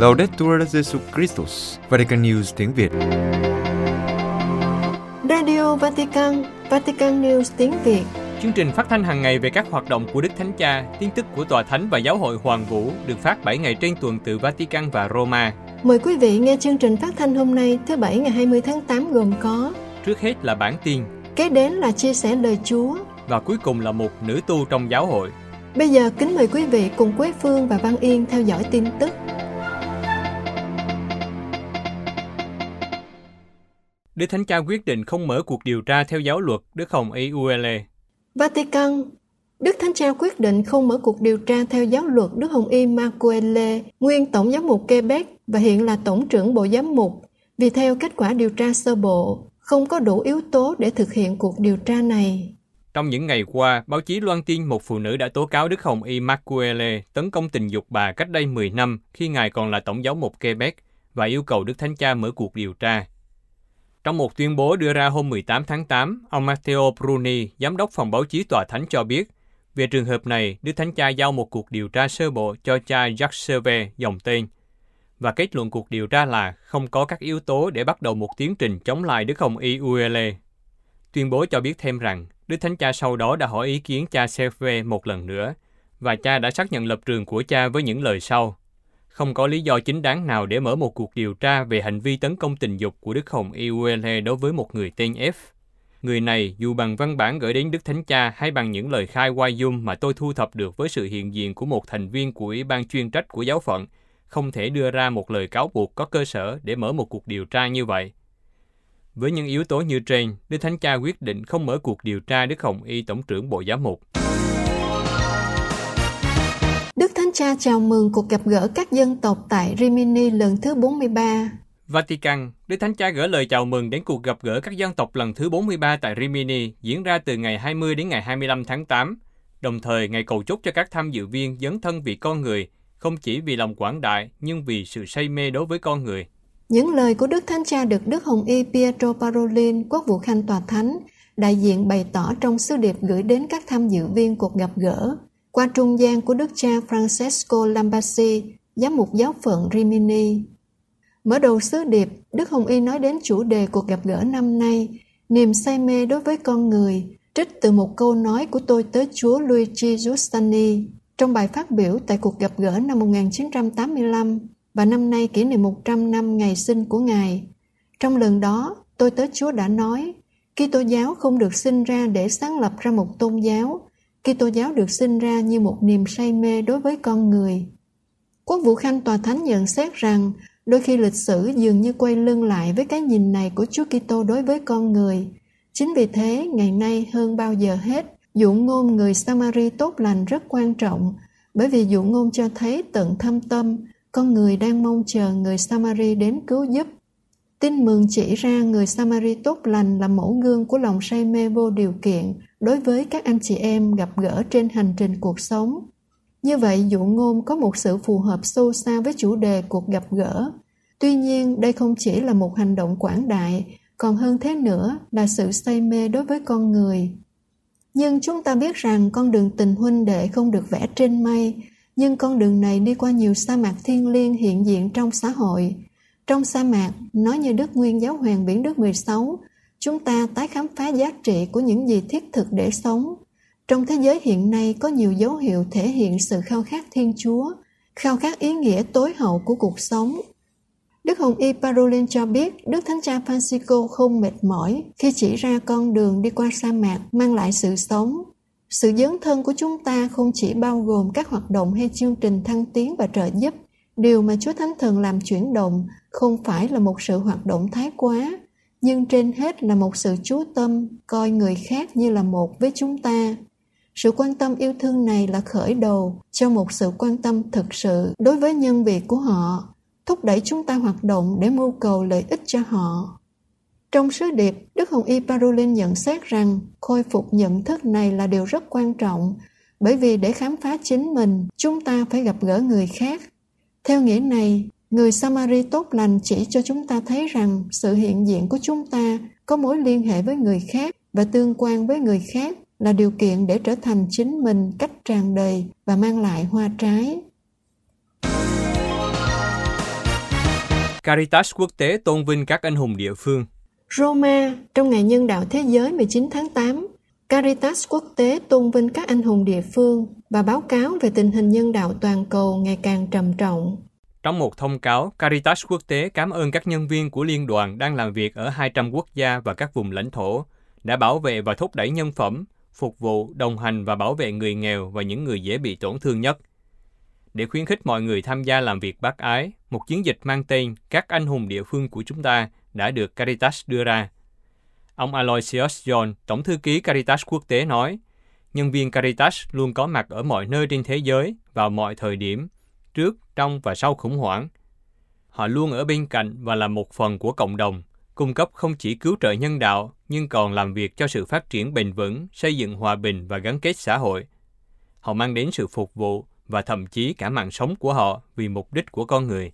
Laudetur Jesus Christus, Vatican News tiếng Việt. Radio Vatican, Vatican News tiếng Việt. Chương trình phát thanh hàng ngày về các hoạt động của Đức Thánh Cha, tin tức của Tòa Thánh và Giáo hội Hoàng Vũ được phát 7 ngày trên tuần từ Vatican và Roma. Mời quý vị nghe chương trình phát thanh hôm nay thứ Bảy ngày 20 tháng 8 gồm có Trước hết là bản tin Kế đến là chia sẻ lời Chúa và cuối cùng là một nữ tu trong giáo hội. Bây giờ kính mời quý vị cùng Quế Phương và Văn Yên theo dõi tin tức. Đức Thánh Cha quyết định không mở cuộc điều tra theo giáo luật Đức Hồng Y Uele. Vatican Đức Thánh Cha quyết định không mở cuộc điều tra theo giáo luật Đức Hồng Y Marcoele, nguyên Tổng giám mục Quebec và hiện là Tổng trưởng Bộ Giám mục, vì theo kết quả điều tra sơ bộ, không có đủ yếu tố để thực hiện cuộc điều tra này. Trong những ngày qua, báo chí loan tin một phụ nữ đã tố cáo Đức Hồng Y Marcuele tấn công tình dục bà cách đây 10 năm khi ngài còn là tổng giáo mục Quebec và yêu cầu Đức Thánh Cha mở cuộc điều tra. Trong một tuyên bố đưa ra hôm 18 tháng 8, ông Matteo Bruni, giám đốc phòng báo chí tòa thánh cho biết, về trường hợp này, Đức Thánh Cha giao một cuộc điều tra sơ bộ cho cha Jacques Servet dòng tên, và kết luận cuộc điều tra là không có các yếu tố để bắt đầu một tiến trình chống lại Đức Hồng Y Uele. Tuyên bố cho biết thêm rằng, Đức Thánh Cha sau đó đã hỏi ý kiến cha Servet một lần nữa, và cha đã xác nhận lập trường của cha với những lời sau. Không có lý do chính đáng nào để mở một cuộc điều tra về hành vi tấn công tình dục của Đức Hồng Iuele đối với một người tên F. Người này, dù bằng văn bản gửi đến Đức Thánh Cha hay bằng những lời khai qua Zoom mà tôi thu thập được với sự hiện diện của một thành viên của Ủy ban chuyên trách của giáo phận, không thể đưa ra một lời cáo buộc có cơ sở để mở một cuộc điều tra như vậy. Với những yếu tố như trên, Đức Thánh Cha quyết định không mở cuộc điều tra Đức Hồng Y Tổng trưởng Bộ Giám mục. Đức Thánh Cha chào mừng cuộc gặp gỡ các dân tộc tại Rimini lần thứ 43. Vatican, Đức Thánh Cha gửi lời chào mừng đến cuộc gặp gỡ các dân tộc lần thứ 43 tại Rimini diễn ra từ ngày 20 đến ngày 25 tháng 8, đồng thời ngày cầu chúc cho các tham dự viên dấn thân vì con người, không chỉ vì lòng quảng đại nhưng vì sự say mê đối với con người. Những lời của Đức Thánh Cha được Đức Hồng Y Pietro Parolin, quốc vụ khanh tòa thánh, đại diện bày tỏ trong sứ điệp gửi đến các tham dự viên cuộc gặp gỡ qua trung gian của Đức cha Francesco Lambasi, giám mục giáo phận Rimini. Mở đầu sứ điệp, Đức Hồng Y nói đến chủ đề cuộc gặp gỡ năm nay, niềm say mê đối với con người, trích từ một câu nói của tôi tới Chúa Luigi Giustani trong bài phát biểu tại cuộc gặp gỡ năm 1985 và năm nay kỷ niệm 100 năm ngày sinh của Ngài. Trong lần đó, tôi tới Chúa đã nói, Kitô giáo không được sinh ra để sáng lập ra một tôn giáo, Kitô giáo được sinh ra như một niềm say mê đối với con người. Quốc vụ Khanh Tòa Thánh nhận xét rằng đôi khi lịch sử dường như quay lưng lại với cái nhìn này của Chúa Kitô đối với con người. Chính vì thế, ngày nay hơn bao giờ hết, dụ ngôn người Samari tốt lành rất quan trọng, bởi vì dụ ngôn cho thấy tận thâm tâm, con người đang mong chờ người Samari đến cứu giúp. Tin mừng chỉ ra người Samari tốt lành là mẫu gương của lòng say mê vô điều kiện đối với các anh chị em gặp gỡ trên hành trình cuộc sống. Như vậy, dụ ngôn có một sự phù hợp sâu xa với chủ đề cuộc gặp gỡ. Tuy nhiên, đây không chỉ là một hành động quảng đại, còn hơn thế nữa là sự say mê đối với con người. Nhưng chúng ta biết rằng con đường tình huynh đệ không được vẽ trên mây, nhưng con đường này đi qua nhiều sa mạc thiên liêng hiện diện trong xã hội. Trong sa mạc, nói như Đức Nguyên Giáo Hoàng Biển Đức 16, chúng ta tái khám phá giá trị của những gì thiết thực để sống. Trong thế giới hiện nay có nhiều dấu hiệu thể hiện sự khao khát Thiên Chúa, khao khát ý nghĩa tối hậu của cuộc sống. Đức Hồng Y Parolin cho biết Đức Thánh Cha Francisco không mệt mỏi khi chỉ ra con đường đi qua sa mạc mang lại sự sống. Sự dấn thân của chúng ta không chỉ bao gồm các hoạt động hay chương trình thăng tiến và trợ giúp. Điều mà Chúa Thánh Thần làm chuyển động không phải là một sự hoạt động thái quá, nhưng trên hết là một sự chú tâm, coi người khác như là một với chúng ta. Sự quan tâm yêu thương này là khởi đầu cho một sự quan tâm thực sự đối với nhân việc của họ, thúc đẩy chúng ta hoạt động để mưu cầu lợi ích cho họ. Trong sứ điệp, đức hồng y parolin nhận xét rằng khôi phục nhận thức này là điều rất quan trọng, bởi vì để khám phá chính mình, chúng ta phải gặp gỡ người khác. Theo nghĩa này Người Samari tốt lành chỉ cho chúng ta thấy rằng sự hiện diện của chúng ta có mối liên hệ với người khác và tương quan với người khác là điều kiện để trở thành chính mình cách tràn đầy và mang lại hoa trái. Caritas quốc tế tôn vinh các anh hùng địa phương. Roma, trong Ngày Nhân đạo Thế giới 19 tháng 8, Caritas quốc tế tôn vinh các anh hùng địa phương và báo cáo về tình hình nhân đạo toàn cầu ngày càng trầm trọng. Trong một thông cáo, Caritas quốc tế cảm ơn các nhân viên của liên đoàn đang làm việc ở 200 quốc gia và các vùng lãnh thổ đã bảo vệ và thúc đẩy nhân phẩm, phục vụ, đồng hành và bảo vệ người nghèo và những người dễ bị tổn thương nhất. Để khuyến khích mọi người tham gia làm việc bác ái, một chiến dịch mang tên Các anh hùng địa phương của chúng ta đã được Caritas đưa ra. Ông Aloysius John, Tổng thư ký Caritas quốc tế nói, nhân viên Caritas luôn có mặt ở mọi nơi trên thế giới vào mọi thời điểm, trước, trong và sau khủng hoảng. Họ luôn ở bên cạnh và là một phần của cộng đồng, cung cấp không chỉ cứu trợ nhân đạo, nhưng còn làm việc cho sự phát triển bền vững, xây dựng hòa bình và gắn kết xã hội. Họ mang đến sự phục vụ và thậm chí cả mạng sống của họ vì mục đích của con người.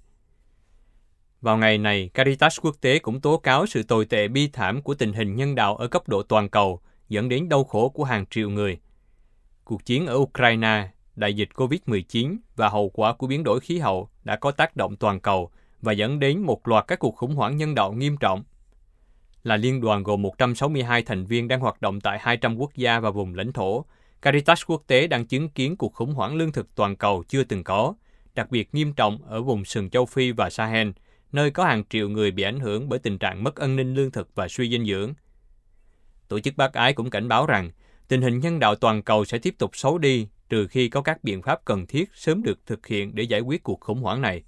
Vào ngày này, Caritas quốc tế cũng tố cáo sự tồi tệ bi thảm của tình hình nhân đạo ở cấp độ toàn cầu, dẫn đến đau khổ của hàng triệu người. Cuộc chiến ở Ukraine, đại dịch COVID-19 và hậu quả của biến đổi khí hậu đã có tác động toàn cầu và dẫn đến một loạt các cuộc khủng hoảng nhân đạo nghiêm trọng. Là liên đoàn gồm 162 thành viên đang hoạt động tại 200 quốc gia và vùng lãnh thổ, Caritas quốc tế đang chứng kiến cuộc khủng hoảng lương thực toàn cầu chưa từng có, đặc biệt nghiêm trọng ở vùng sừng châu Phi và Sahel, nơi có hàng triệu người bị ảnh hưởng bởi tình trạng mất an ninh lương thực và suy dinh dưỡng. Tổ chức bác ái cũng cảnh báo rằng tình hình nhân đạo toàn cầu sẽ tiếp tục xấu đi trừ khi có các biện pháp cần thiết sớm được thực hiện để giải quyết cuộc khủng hoảng này.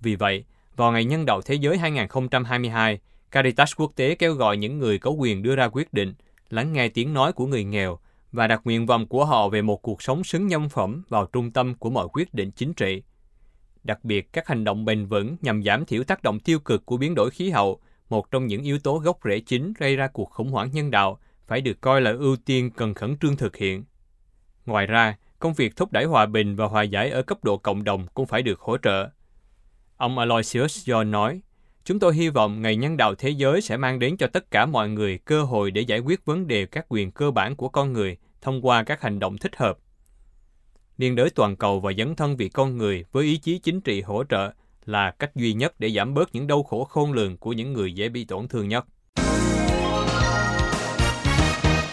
Vì vậy, vào ngày Nhân đạo Thế giới 2022, Caritas quốc tế kêu gọi những người có quyền đưa ra quyết định, lắng nghe tiếng nói của người nghèo và đặt nguyện vọng của họ về một cuộc sống xứng nhân phẩm vào trung tâm của mọi quyết định chính trị. Đặc biệt, các hành động bền vững nhằm giảm thiểu tác động tiêu cực của biến đổi khí hậu, một trong những yếu tố gốc rễ chính gây ra cuộc khủng hoảng nhân đạo, phải được coi là ưu tiên cần khẩn trương thực hiện. Ngoài ra, công việc thúc đẩy hòa bình và hòa giải ở cấp độ cộng đồng cũng phải được hỗ trợ. Ông Aloysius John nói, Chúng tôi hy vọng Ngày Nhân đạo Thế giới sẽ mang đến cho tất cả mọi người cơ hội để giải quyết vấn đề các quyền cơ bản của con người thông qua các hành động thích hợp. Liên đới toàn cầu và dấn thân vì con người với ý chí chính trị hỗ trợ là cách duy nhất để giảm bớt những đau khổ khôn lường của những người dễ bị tổn thương nhất.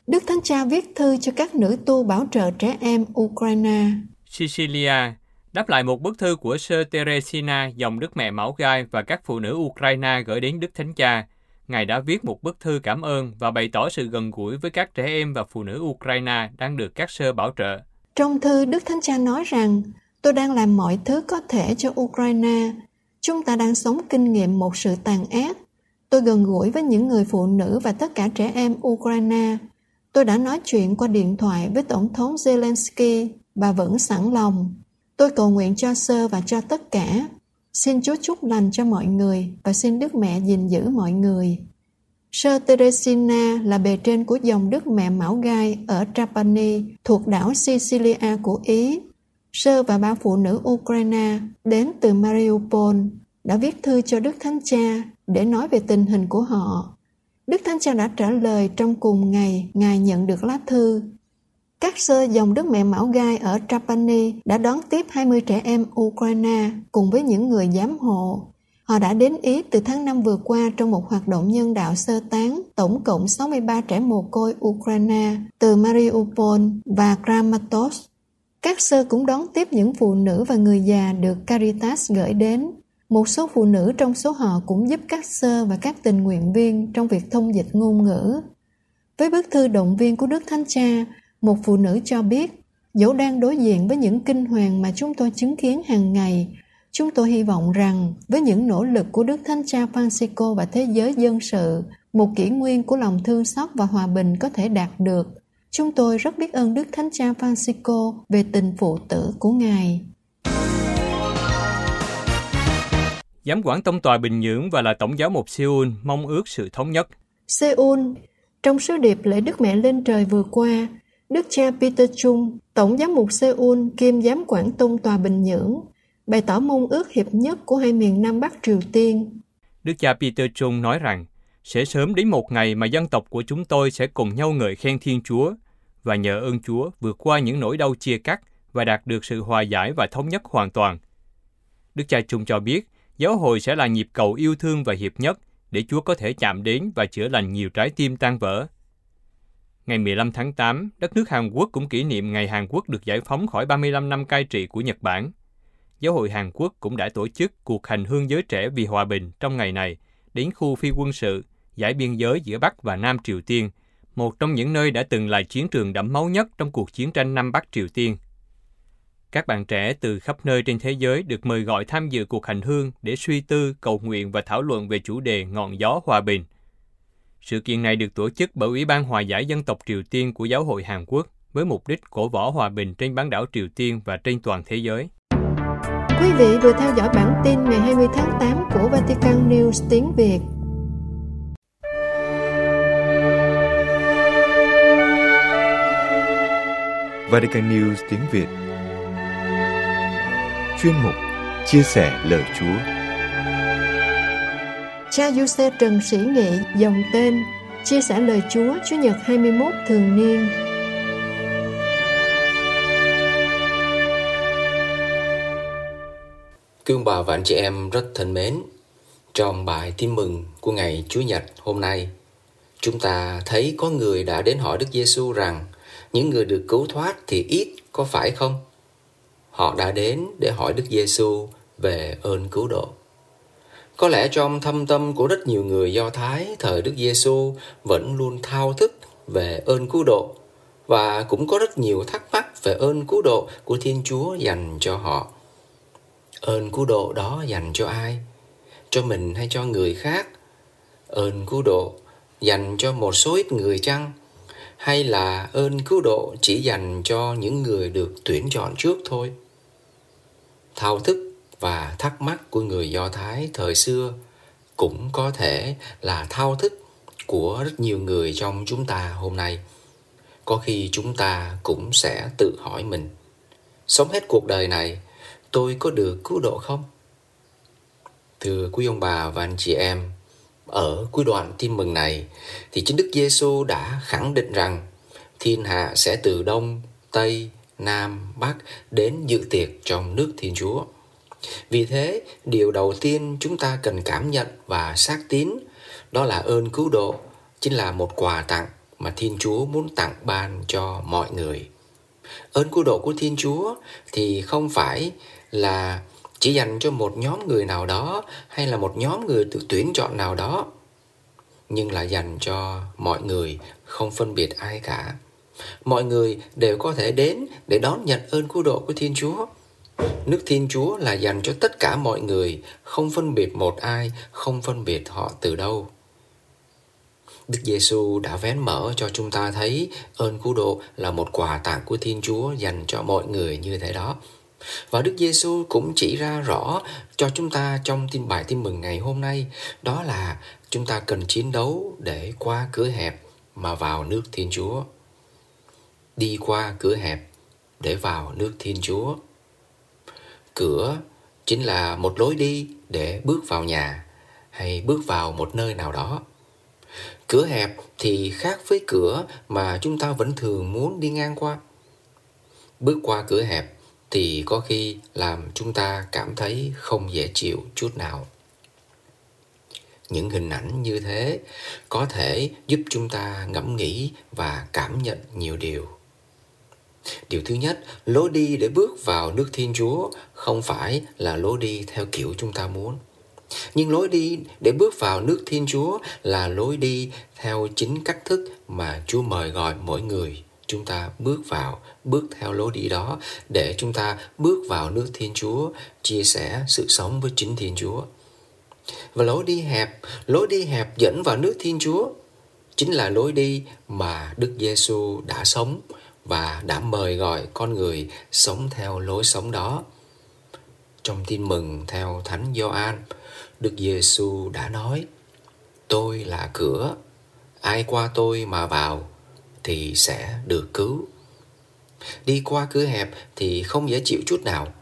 Đức Thánh Cha viết thư cho các nữ tu bảo trợ trẻ em Ukraine. Sicilia đáp lại một bức thư của Sơ Teresina, dòng Đức Mẹ Mão Gai và các phụ nữ Ukraine gửi đến Đức Thánh Cha. Ngài đã viết một bức thư cảm ơn và bày tỏ sự gần gũi với các trẻ em và phụ nữ Ukraine đang được các sơ bảo trợ. Trong thư, Đức Thánh Cha nói rằng, tôi đang làm mọi thứ có thể cho Ukraine. Chúng ta đang sống kinh nghiệm một sự tàn ác. Tôi gần gũi với những người phụ nữ và tất cả trẻ em Ukraine. Tôi đã nói chuyện qua điện thoại với Tổng thống Zelensky. Bà vẫn sẵn lòng. Tôi cầu nguyện cho sơ và cho tất cả. Xin Chúa chúc lành cho mọi người và xin Đức Mẹ gìn giữ mọi người. Sơ Teresina là bề trên của dòng Đức Mẹ Mão Gai ở Trapani, thuộc đảo Sicilia của Ý. Sơ và ba phụ nữ Ukraine đến từ Mariupol đã viết thư cho Đức Thánh Cha để nói về tình hình của họ. Đức Thánh Cha đã trả lời trong cùng ngày, Ngài nhận được lá thư các sơ dòng Đức Mẹ Mão Gai ở Trapani đã đón tiếp 20 trẻ em Ukraine cùng với những người giám hộ. Họ đã đến Ý từ tháng 5 vừa qua trong một hoạt động nhân đạo sơ tán tổng cộng 63 trẻ mồ côi Ukraine từ Mariupol và Kramatorsk. Các sơ cũng đón tiếp những phụ nữ và người già được Caritas gửi đến. Một số phụ nữ trong số họ cũng giúp các sơ và các tình nguyện viên trong việc thông dịch ngôn ngữ. Với bức thư động viên của Đức Thánh Cha, một phụ nữ cho biết, dẫu đang đối diện với những kinh hoàng mà chúng tôi chứng kiến hàng ngày, chúng tôi hy vọng rằng với những nỗ lực của Đức Thánh Cha Francisco và thế giới dân sự, một kỷ nguyên của lòng thương xót và hòa bình có thể đạt được. Chúng tôi rất biết ơn Đức Thánh Cha Francisco về tình phụ tử của Ngài. Giám quản tông tòa Bình Nhưỡng và là Tổng giáo mục Seoul mong ước sự thống nhất. Seoul, trong sứ điệp lễ Đức Mẹ lên trời vừa qua, Đức cha Peter Chung, Tổng giám mục Seoul kiêm giám quản tông tòa Bình Nhưỡng, bày tỏ mong ước hiệp nhất của hai miền Nam Bắc Triều Tiên. Đức cha Peter Chung nói rằng, sẽ sớm đến một ngày mà dân tộc của chúng tôi sẽ cùng nhau ngợi khen Thiên Chúa và nhờ ơn Chúa vượt qua những nỗi đau chia cắt và đạt được sự hòa giải và thống nhất hoàn toàn. Đức cha Chung cho biết, giáo hội sẽ là nhịp cầu yêu thương và hiệp nhất để Chúa có thể chạm đến và chữa lành nhiều trái tim tan vỡ. Ngày 15 tháng 8, đất nước Hàn Quốc cũng kỷ niệm ngày Hàn Quốc được giải phóng khỏi 35 năm cai trị của Nhật Bản. Giáo hội Hàn Quốc cũng đã tổ chức cuộc hành hương giới trẻ vì hòa bình trong ngày này đến khu phi quân sự, giải biên giới giữa Bắc và Nam Triều Tiên, một trong những nơi đã từng là chiến trường đẫm máu nhất trong cuộc chiến tranh Nam Bắc Triều Tiên. Các bạn trẻ từ khắp nơi trên thế giới được mời gọi tham dự cuộc hành hương để suy tư, cầu nguyện và thảo luận về chủ đề ngọn gió hòa bình. Sự kiện này được tổ chức bởi Ủy ban Hòa giải Dân tộc Triều Tiên của Giáo hội Hàn Quốc với mục đích cổ võ hòa bình trên bán đảo Triều Tiên và trên toàn thế giới. Quý vị vừa theo dõi bản tin ngày 20 tháng 8 của Vatican News tiếng Việt. Vatican News tiếng Việt Chuyên mục Chia sẻ lời Chúa Cha Giuse Trần Sĩ Nghị dòng tên Chia sẻ lời Chúa Chúa Nhật 21 thường niên Cương bà và anh chị em rất thân mến Trong bài tin mừng của ngày Chúa Nhật hôm nay Chúng ta thấy có người đã đến hỏi Đức Giêsu rằng Những người được cứu thoát thì ít có phải không? Họ đã đến để hỏi Đức Giêsu về ơn cứu độ có lẽ trong thâm tâm của rất nhiều người Do Thái, thời Đức Giêsu vẫn luôn thao thức về ơn cứu độ và cũng có rất nhiều thắc mắc về ơn cứu độ của Thiên Chúa dành cho họ. Ơn cứu độ đó dành cho ai? Cho mình hay cho người khác? Ơn cứu độ dành cho một số ít người chăng? Hay là ơn cứu độ chỉ dành cho những người được tuyển chọn trước thôi? Thao thức và thắc mắc của người Do Thái thời xưa cũng có thể là thao thức của rất nhiều người trong chúng ta hôm nay. Có khi chúng ta cũng sẽ tự hỏi mình, sống hết cuộc đời này, tôi có được cứu độ không? Thưa quý ông bà và anh chị em, ở cuối đoạn tin mừng này thì chính Đức Giêsu đã khẳng định rằng thiên hạ sẽ từ đông, tây, nam, bắc đến dự tiệc trong nước Thiên Chúa. Vì thế, điều đầu tiên chúng ta cần cảm nhận và xác tín đó là ơn cứu độ, chính là một quà tặng mà Thiên Chúa muốn tặng ban cho mọi người. Ơn cứu độ của Thiên Chúa thì không phải là chỉ dành cho một nhóm người nào đó hay là một nhóm người được tuyển chọn nào đó nhưng là dành cho mọi người không phân biệt ai cả mọi người đều có thể đến để đón nhận ơn cứu độ của thiên chúa Nước Thiên Chúa là dành cho tất cả mọi người, không phân biệt một ai, không phân biệt họ từ đâu. Đức Giêsu đã vén mở cho chúng ta thấy ơn cứu độ là một quà tặng của Thiên Chúa dành cho mọi người như thế đó. Và Đức Giêsu cũng chỉ ra rõ cho chúng ta trong tin bài tin mừng ngày hôm nay, đó là chúng ta cần chiến đấu để qua cửa hẹp mà vào nước Thiên Chúa. Đi qua cửa hẹp để vào nước Thiên Chúa. Cửa chính là một lối đi để bước vào nhà hay bước vào một nơi nào đó. Cửa hẹp thì khác với cửa mà chúng ta vẫn thường muốn đi ngang qua. Bước qua cửa hẹp thì có khi làm chúng ta cảm thấy không dễ chịu chút nào. Những hình ảnh như thế có thể giúp chúng ta ngẫm nghĩ và cảm nhận nhiều điều. Điều thứ nhất, lối đi để bước vào nước Thiên Chúa không phải là lối đi theo kiểu chúng ta muốn. Nhưng lối đi để bước vào nước Thiên Chúa là lối đi theo chính cách thức mà Chúa mời gọi mỗi người chúng ta bước vào, bước theo lối đi đó để chúng ta bước vào nước Thiên Chúa, chia sẻ sự sống với chính Thiên Chúa. Và lối đi hẹp, lối đi hẹp dẫn vào nước Thiên Chúa chính là lối đi mà Đức Giêsu đã sống và đã mời gọi con người sống theo lối sống đó. Trong tin mừng theo Thánh Gioan, Đức Giêsu đã nói: "Tôi là cửa, ai qua tôi mà vào thì sẽ được cứu." Đi qua cửa hẹp thì không dễ chịu chút nào.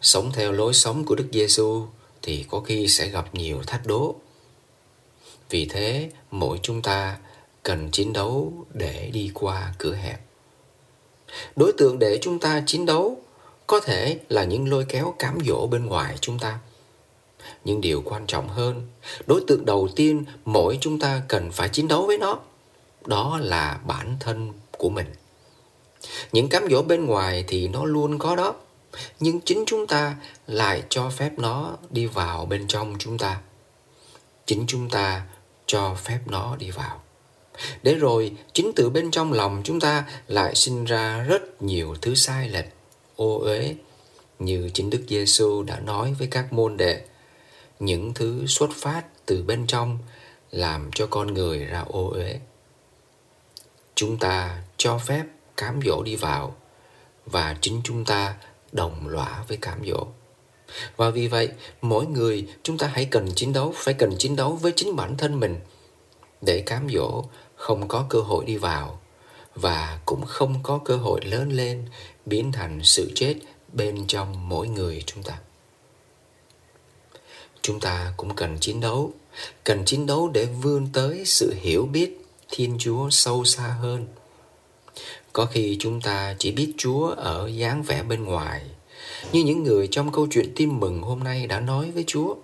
Sống theo lối sống của Đức Giêsu thì có khi sẽ gặp nhiều thách đố. Vì thế, mỗi chúng ta cần chiến đấu để đi qua cửa hẹp đối tượng để chúng ta chiến đấu có thể là những lôi kéo cám dỗ bên ngoài chúng ta nhưng điều quan trọng hơn. Đối tượng đầu tiên mỗi chúng ta cần phải chiến đấu với nó, đó là bản thân của mình. Những cám dỗ bên ngoài thì nó luôn có đó, nhưng chính chúng ta lại cho phép nó đi vào bên trong chúng ta. Chính chúng ta cho phép nó đi vào. Để rồi chính từ bên trong lòng chúng ta lại sinh ra rất nhiều thứ sai lệch, ô uế như chính Đức Giêsu đã nói với các môn đệ, những thứ xuất phát từ bên trong làm cho con người ra ô uế. Chúng ta cho phép cám dỗ đi vào và chính chúng ta đồng lõa với cám dỗ. Và vì vậy, mỗi người chúng ta hãy cần chiến đấu, phải cần chiến đấu với chính bản thân mình để cám dỗ không có cơ hội đi vào và cũng không có cơ hội lớn lên biến thành sự chết bên trong mỗi người chúng ta. Chúng ta cũng cần chiến đấu, cần chiến đấu để vươn tới sự hiểu biết thiên chúa sâu xa hơn. Có khi chúng ta chỉ biết chúa ở dáng vẻ bên ngoài, như những người trong câu chuyện tin mừng hôm nay đã nói với chúa.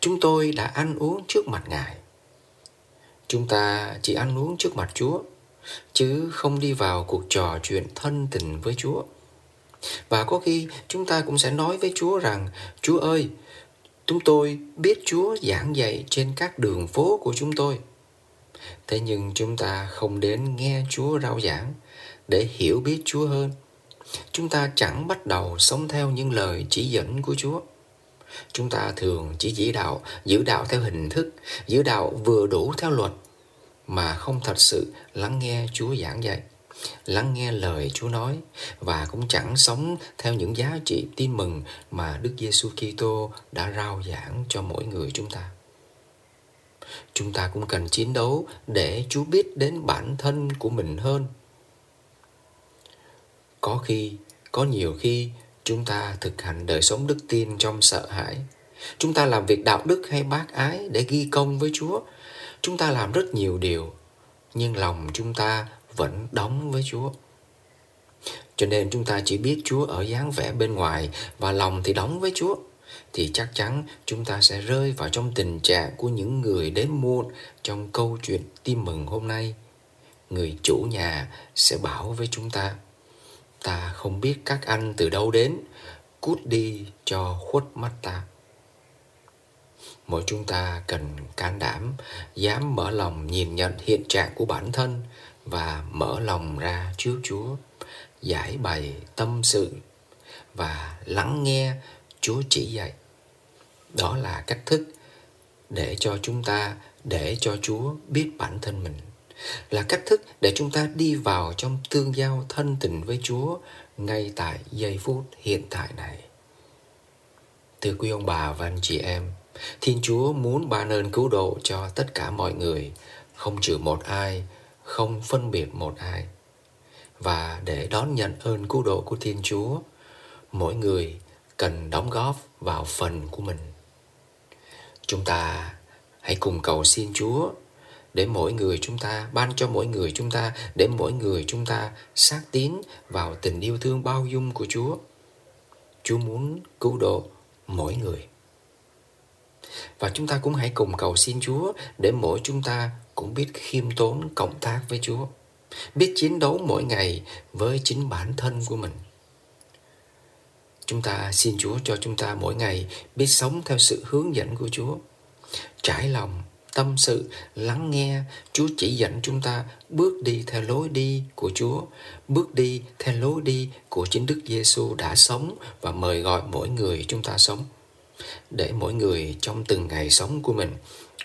Chúng tôi đã ăn uống trước mặt ngài chúng ta chỉ ăn uống trước mặt chúa chứ không đi vào cuộc trò chuyện thân tình với chúa và có khi chúng ta cũng sẽ nói với Chúa rằng Chúa ơi, chúng tôi biết Chúa giảng dạy trên các đường phố của chúng tôi. Thế nhưng chúng ta không đến nghe Chúa rao giảng để hiểu biết Chúa hơn. Chúng ta chẳng bắt đầu sống theo những lời chỉ dẫn của Chúa. Chúng ta thường chỉ chỉ đạo, giữ đạo theo hình thức, giữ đạo vừa đủ theo luật mà không thật sự lắng nghe Chúa giảng dạy lắng nghe lời Chúa nói và cũng chẳng sống theo những giá trị tin mừng mà Đức Giêsu Kitô đã rao giảng cho mỗi người chúng ta. Chúng ta cũng cần chiến đấu để Chúa biết đến bản thân của mình hơn. Có khi, có nhiều khi chúng ta thực hành đời sống đức tin trong sợ hãi. Chúng ta làm việc đạo đức hay bác ái để ghi công với Chúa. Chúng ta làm rất nhiều điều, nhưng lòng chúng ta vẫn đóng với Chúa. Cho nên chúng ta chỉ biết Chúa ở dáng vẻ bên ngoài và lòng thì đóng với Chúa thì chắc chắn chúng ta sẽ rơi vào trong tình trạng của những người đến muộn trong câu chuyện tin mừng hôm nay. Người chủ nhà sẽ bảo với chúng ta Ta không biết các anh từ đâu đến Cút đi cho khuất mắt ta Mỗi chúng ta cần can đảm Dám mở lòng nhìn nhận hiện trạng của bản thân và mở lòng ra trước Chúa, giải bày tâm sự và lắng nghe Chúa chỉ dạy. Đó là cách thức để cho chúng ta để cho Chúa biết bản thân mình là cách thức để chúng ta đi vào trong tương giao thân tình với Chúa ngay tại giây phút hiện tại này. Thưa quý ông bà và anh chị em, Thiên Chúa muốn ban ơn cứu độ cho tất cả mọi người, không trừ một ai, không phân biệt một ai. Và để đón nhận ơn cứu độ của Thiên Chúa, mỗi người cần đóng góp vào phần của mình. Chúng ta hãy cùng cầu xin Chúa để mỗi người chúng ta ban cho mỗi người chúng ta để mỗi người chúng ta xác tín vào tình yêu thương bao dung của Chúa. Chúa muốn cứu độ mỗi người. Và chúng ta cũng hãy cùng cầu xin Chúa để mỗi chúng ta cũng biết khiêm tốn cộng tác với Chúa, biết chiến đấu mỗi ngày với chính bản thân của mình. Chúng ta xin Chúa cho chúng ta mỗi ngày biết sống theo sự hướng dẫn của Chúa, trải lòng, tâm sự, lắng nghe Chúa chỉ dẫn chúng ta bước đi theo lối đi của Chúa, bước đi theo lối đi của chính Đức Giêsu đã sống và mời gọi mỗi người chúng ta sống để mỗi người trong từng ngày sống của mình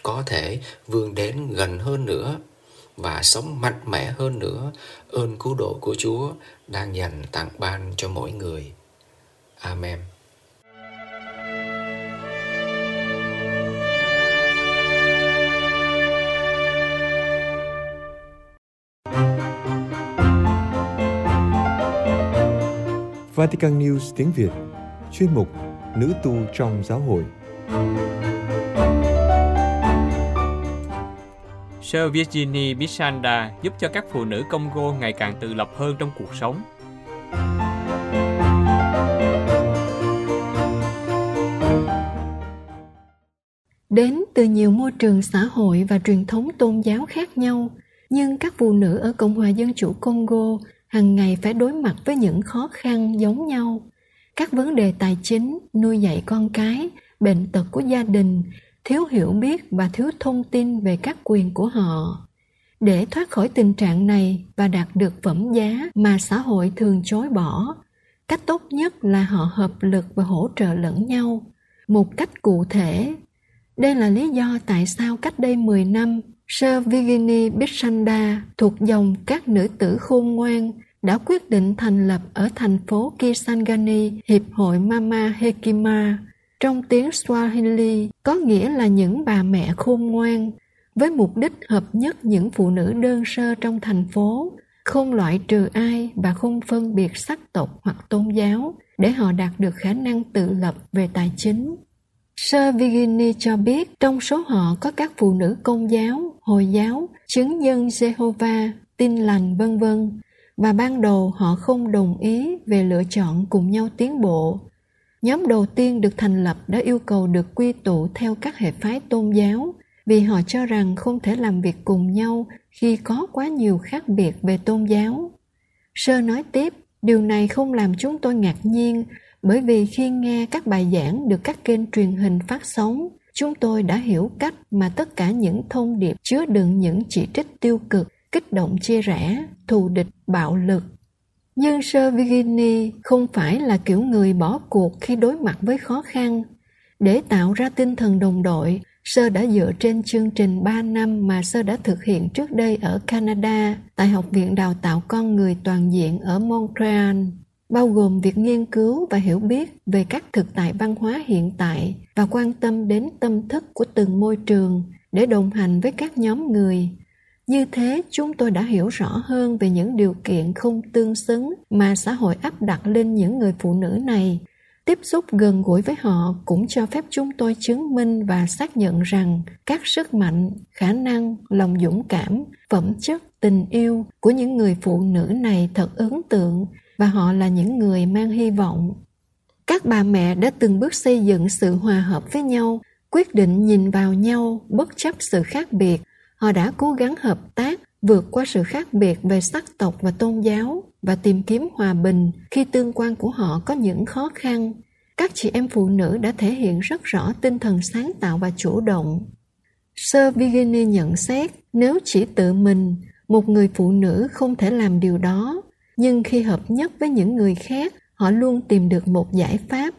có thể vươn đến gần hơn nữa và sống mạnh mẽ hơn nữa ơn cứu độ của Chúa đang dành tặng ban cho mỗi người. Amen. Vatican News tiếng Việt Chuyên mục Nữ tu trong giáo hội Sơ Virginie Bisanda giúp cho các phụ nữ Congo ngày càng tự lập hơn trong cuộc sống. đến từ nhiều môi trường xã hội và truyền thống tôn giáo khác nhau, nhưng các phụ nữ ở Cộng hòa Dân chủ Congo hàng ngày phải đối mặt với những khó khăn giống nhau. Các vấn đề tài chính, nuôi dạy con cái, bệnh tật của gia đình, thiếu hiểu biết và thiếu thông tin về các quyền của họ. Để thoát khỏi tình trạng này và đạt được phẩm giá mà xã hội thường chối bỏ, cách tốt nhất là họ hợp lực và hỗ trợ lẫn nhau một cách cụ thể. Đây là lý do tại sao cách đây 10 năm, Sir Virginie Bichanda thuộc dòng các nữ tử khôn ngoan đã quyết định thành lập ở thành phố Kisangani Hiệp hội Mama Hekima, trong tiếng Swahili có nghĩa là những bà mẹ khôn ngoan, với mục đích hợp nhất những phụ nữ đơn sơ trong thành phố, không loại trừ ai và không phân biệt sắc tộc hoặc tôn giáo để họ đạt được khả năng tự lập về tài chính. Sir Virginie cho biết trong số họ có các phụ nữ công giáo, Hồi giáo, chứng nhân Jehovah, tin lành vân vân và ban đầu họ không đồng ý về lựa chọn cùng nhau tiến bộ. Nhóm đầu tiên được thành lập đã yêu cầu được quy tụ theo các hệ phái tôn giáo vì họ cho rằng không thể làm việc cùng nhau khi có quá nhiều khác biệt về tôn giáo. Sơ nói tiếp, điều này không làm chúng tôi ngạc nhiên bởi vì khi nghe các bài giảng được các kênh truyền hình phát sóng, chúng tôi đã hiểu cách mà tất cả những thông điệp chứa đựng những chỉ trích tiêu cực, kích động chia rẽ, thù địch, bạo lực. Nhưng Sir Virginie không phải là kiểu người bỏ cuộc khi đối mặt với khó khăn. Để tạo ra tinh thần đồng đội, Sơ đã dựa trên chương trình 3 năm mà Sơ đã thực hiện trước đây ở Canada tại Học viện Đào tạo Con Người Toàn diện ở Montreal, bao gồm việc nghiên cứu và hiểu biết về các thực tại văn hóa hiện tại và quan tâm đến tâm thức của từng môi trường để đồng hành với các nhóm người. Như thế, chúng tôi đã hiểu rõ hơn về những điều kiện không tương xứng mà xã hội áp đặt lên những người phụ nữ này. Tiếp xúc gần gũi với họ cũng cho phép chúng tôi chứng minh và xác nhận rằng các sức mạnh khả năng lòng dũng cảm phẩm chất tình yêu của những người phụ nữ này thật ấn tượng và họ là những người mang hy vọng. Các bà mẹ đã từng bước xây dựng sự hòa hợp với nhau quyết định nhìn vào nhau bất chấp sự khác biệt họ đã cố gắng hợp tác, vượt qua sự khác biệt về sắc tộc và tôn giáo và tìm kiếm hòa bình khi tương quan của họ có những khó khăn. Các chị em phụ nữ đã thể hiện rất rõ tinh thần sáng tạo và chủ động. Sir virginie nhận xét, nếu chỉ tự mình, một người phụ nữ không thể làm điều đó. Nhưng khi hợp nhất với những người khác, họ luôn tìm được một giải pháp.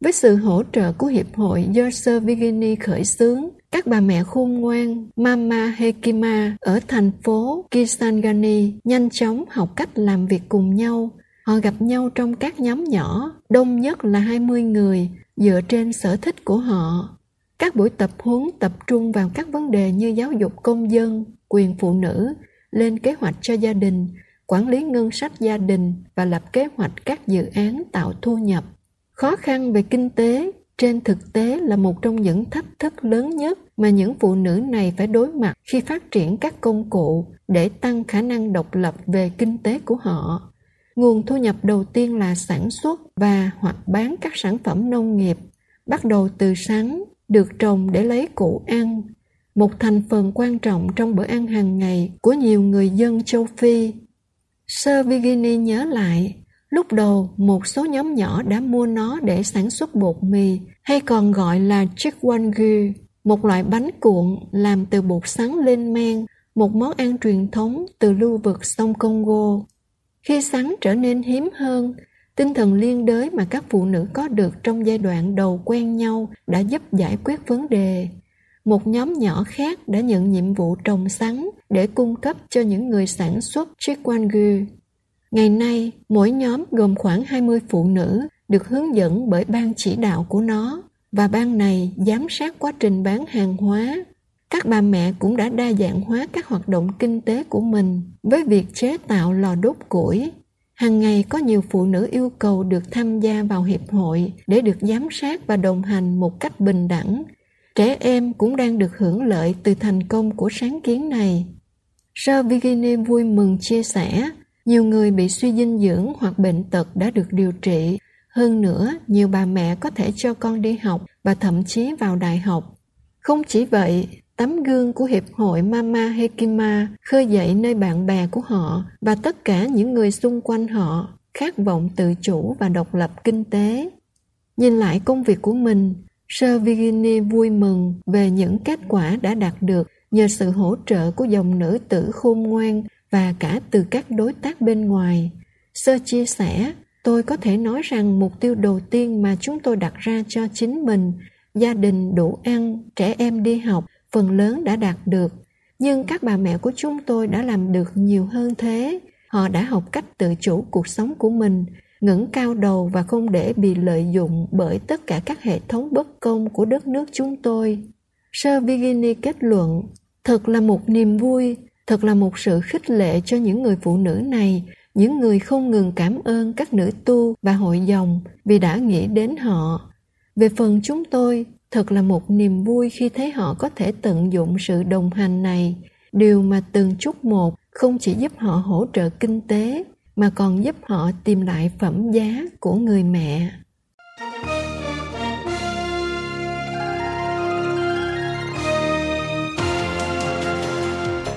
Với sự hỗ trợ của hiệp hội do sir virginie khởi xướng các bà mẹ khôn ngoan Mama Hekima ở thành phố Kisangani nhanh chóng học cách làm việc cùng nhau. Họ gặp nhau trong các nhóm nhỏ, đông nhất là 20 người, dựa trên sở thích của họ. Các buổi tập huấn tập trung vào các vấn đề như giáo dục công dân, quyền phụ nữ, lên kế hoạch cho gia đình, quản lý ngân sách gia đình và lập kế hoạch các dự án tạo thu nhập. Khó khăn về kinh tế trên thực tế là một trong những thách thức lớn nhất mà những phụ nữ này phải đối mặt khi phát triển các công cụ để tăng khả năng độc lập về kinh tế của họ. Nguồn thu nhập đầu tiên là sản xuất và hoặc bán các sản phẩm nông nghiệp, bắt đầu từ sắn, được trồng để lấy củ ăn. Một thành phần quan trọng trong bữa ăn hàng ngày của nhiều người dân châu phi. Sơ virginie nhớ lại Lúc đầu, một số nhóm nhỏ đã mua nó để sản xuất bột mì, hay còn gọi là chikwangu, một loại bánh cuộn làm từ bột sắn lên men, một món ăn truyền thống từ lưu vực sông Congo. Khi sắn trở nên hiếm hơn, tinh thần liên đới mà các phụ nữ có được trong giai đoạn đầu quen nhau đã giúp giải quyết vấn đề. Một nhóm nhỏ khác đã nhận nhiệm vụ trồng sắn để cung cấp cho những người sản xuất chikwangu. Ngày nay, mỗi nhóm gồm khoảng 20 phụ nữ được hướng dẫn bởi ban chỉ đạo của nó và ban này giám sát quá trình bán hàng hóa. Các bà mẹ cũng đã đa dạng hóa các hoạt động kinh tế của mình với việc chế tạo lò đốt củi. Hàng ngày có nhiều phụ nữ yêu cầu được tham gia vào hiệp hội để được giám sát và đồng hành một cách bình đẳng. Trẻ em cũng đang được hưởng lợi từ thành công của sáng kiến này. Sir Virginie vui mừng chia sẻ nhiều người bị suy dinh dưỡng hoặc bệnh tật đã được điều trị. Hơn nữa, nhiều bà mẹ có thể cho con đi học và thậm chí vào đại học. Không chỉ vậy, tấm gương của Hiệp hội Mama Hekima khơi dậy nơi bạn bè của họ và tất cả những người xung quanh họ khát vọng tự chủ và độc lập kinh tế. Nhìn lại công việc của mình, Sir Virginie vui mừng về những kết quả đã đạt được nhờ sự hỗ trợ của dòng nữ tử khôn ngoan và cả từ các đối tác bên ngoài. Sơ chia sẻ, tôi có thể nói rằng mục tiêu đầu tiên mà chúng tôi đặt ra cho chính mình, gia đình đủ ăn, trẻ em đi học, phần lớn đã đạt được. Nhưng các bà mẹ của chúng tôi đã làm được nhiều hơn thế. Họ đã học cách tự chủ cuộc sống của mình, ngẩng cao đầu và không để bị lợi dụng bởi tất cả các hệ thống bất công của đất nước chúng tôi. sơ Virginie kết luận, thật là một niềm vui, thật là một sự khích lệ cho những người phụ nữ này, những người không ngừng cảm ơn các nữ tu và hội dòng vì đã nghĩ đến họ. Về phần chúng tôi, thật là một niềm vui khi thấy họ có thể tận dụng sự đồng hành này, điều mà từng chút một không chỉ giúp họ hỗ trợ kinh tế mà còn giúp họ tìm lại phẩm giá của người mẹ